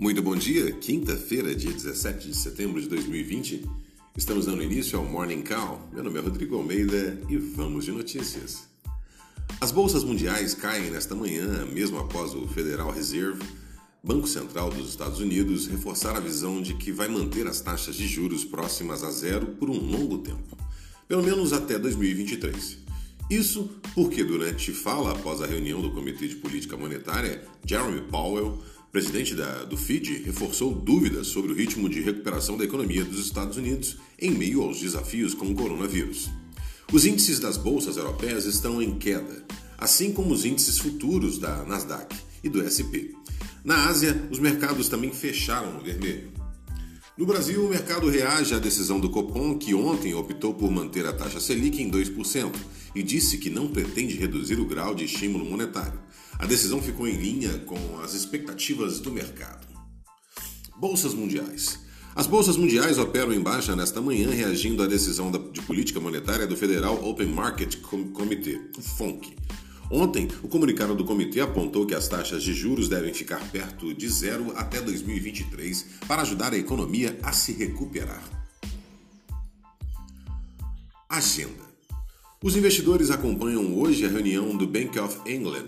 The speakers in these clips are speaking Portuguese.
Muito bom dia, quinta-feira, dia 17 de setembro de 2020. Estamos dando início ao Morning Call. Meu nome é Rodrigo Almeida e vamos de notícias. As bolsas mundiais caem nesta manhã, mesmo após o Federal Reserve, Banco Central dos Estados Unidos, reforçar a visão de que vai manter as taxas de juros próximas a zero por um longo tempo, pelo menos até 2023. Isso porque, durante fala após a reunião do Comitê de Política Monetária, Jeremy Powell, presidente da, do FID, reforçou dúvidas sobre o ritmo de recuperação da economia dos Estados Unidos em meio aos desafios com o coronavírus. Os índices das bolsas europeias estão em queda, assim como os índices futuros da Nasdaq e do SP. Na Ásia, os mercados também fecharam no vermelho. No Brasil, o mercado reage à decisão do Copom, que ontem optou por manter a taxa Selic em 2% e disse que não pretende reduzir o grau de estímulo monetário. A decisão ficou em linha com as expectativas do mercado. Bolsas mundiais. As bolsas mundiais operam em baixa nesta manhã, reagindo à decisão de política monetária do Federal Open Market Committee, FONC. Ontem, o comunicado do comitê apontou que as taxas de juros devem ficar perto de zero até 2023 para ajudar a economia a se recuperar. Agenda: Os investidores acompanham hoje a reunião do Bank of England.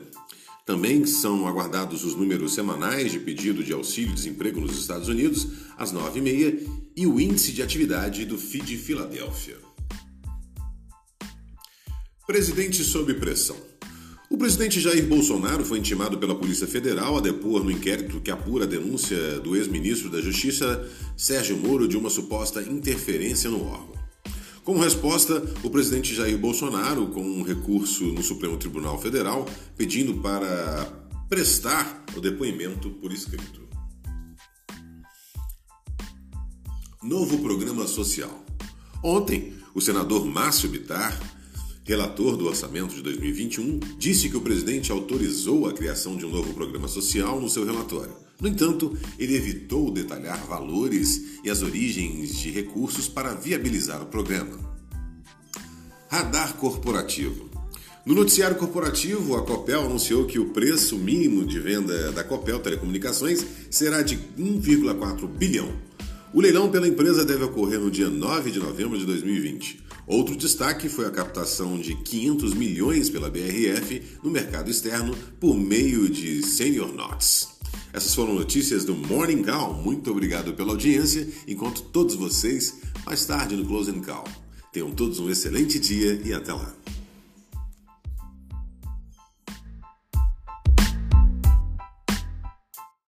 Também são aguardados os números semanais de pedido de auxílio-desemprego nos Estados Unidos, às 9h30, e o índice de atividade do FID Filadélfia. Presidente sob pressão. O presidente Jair Bolsonaro foi intimado pela Polícia Federal a depor no inquérito que apura a denúncia do ex-ministro da Justiça, Sérgio Moro, de uma suposta interferência no órgão. Como resposta, o presidente Jair Bolsonaro, com um recurso no Supremo Tribunal Federal, pedindo para prestar o depoimento por escrito. Novo programa social. Ontem, o senador Márcio Bitar relator do orçamento de 2021, disse que o presidente autorizou a criação de um novo programa social no seu relatório. No entanto, ele evitou detalhar valores e as origens de recursos para viabilizar o programa. Radar corporativo. No noticiário corporativo, a Copel anunciou que o preço mínimo de venda da Copel Telecomunicações será de 1,4 bilhão. O leilão pela empresa deve ocorrer no dia 9 de novembro de 2020. Outro destaque foi a captação de 500 milhões pela BRF no mercado externo por meio de Senior Notes. Essas foram notícias do Morning Call. Muito obrigado pela audiência. Encontro todos vocês mais tarde no Closing Call. Tenham todos um excelente dia e até lá.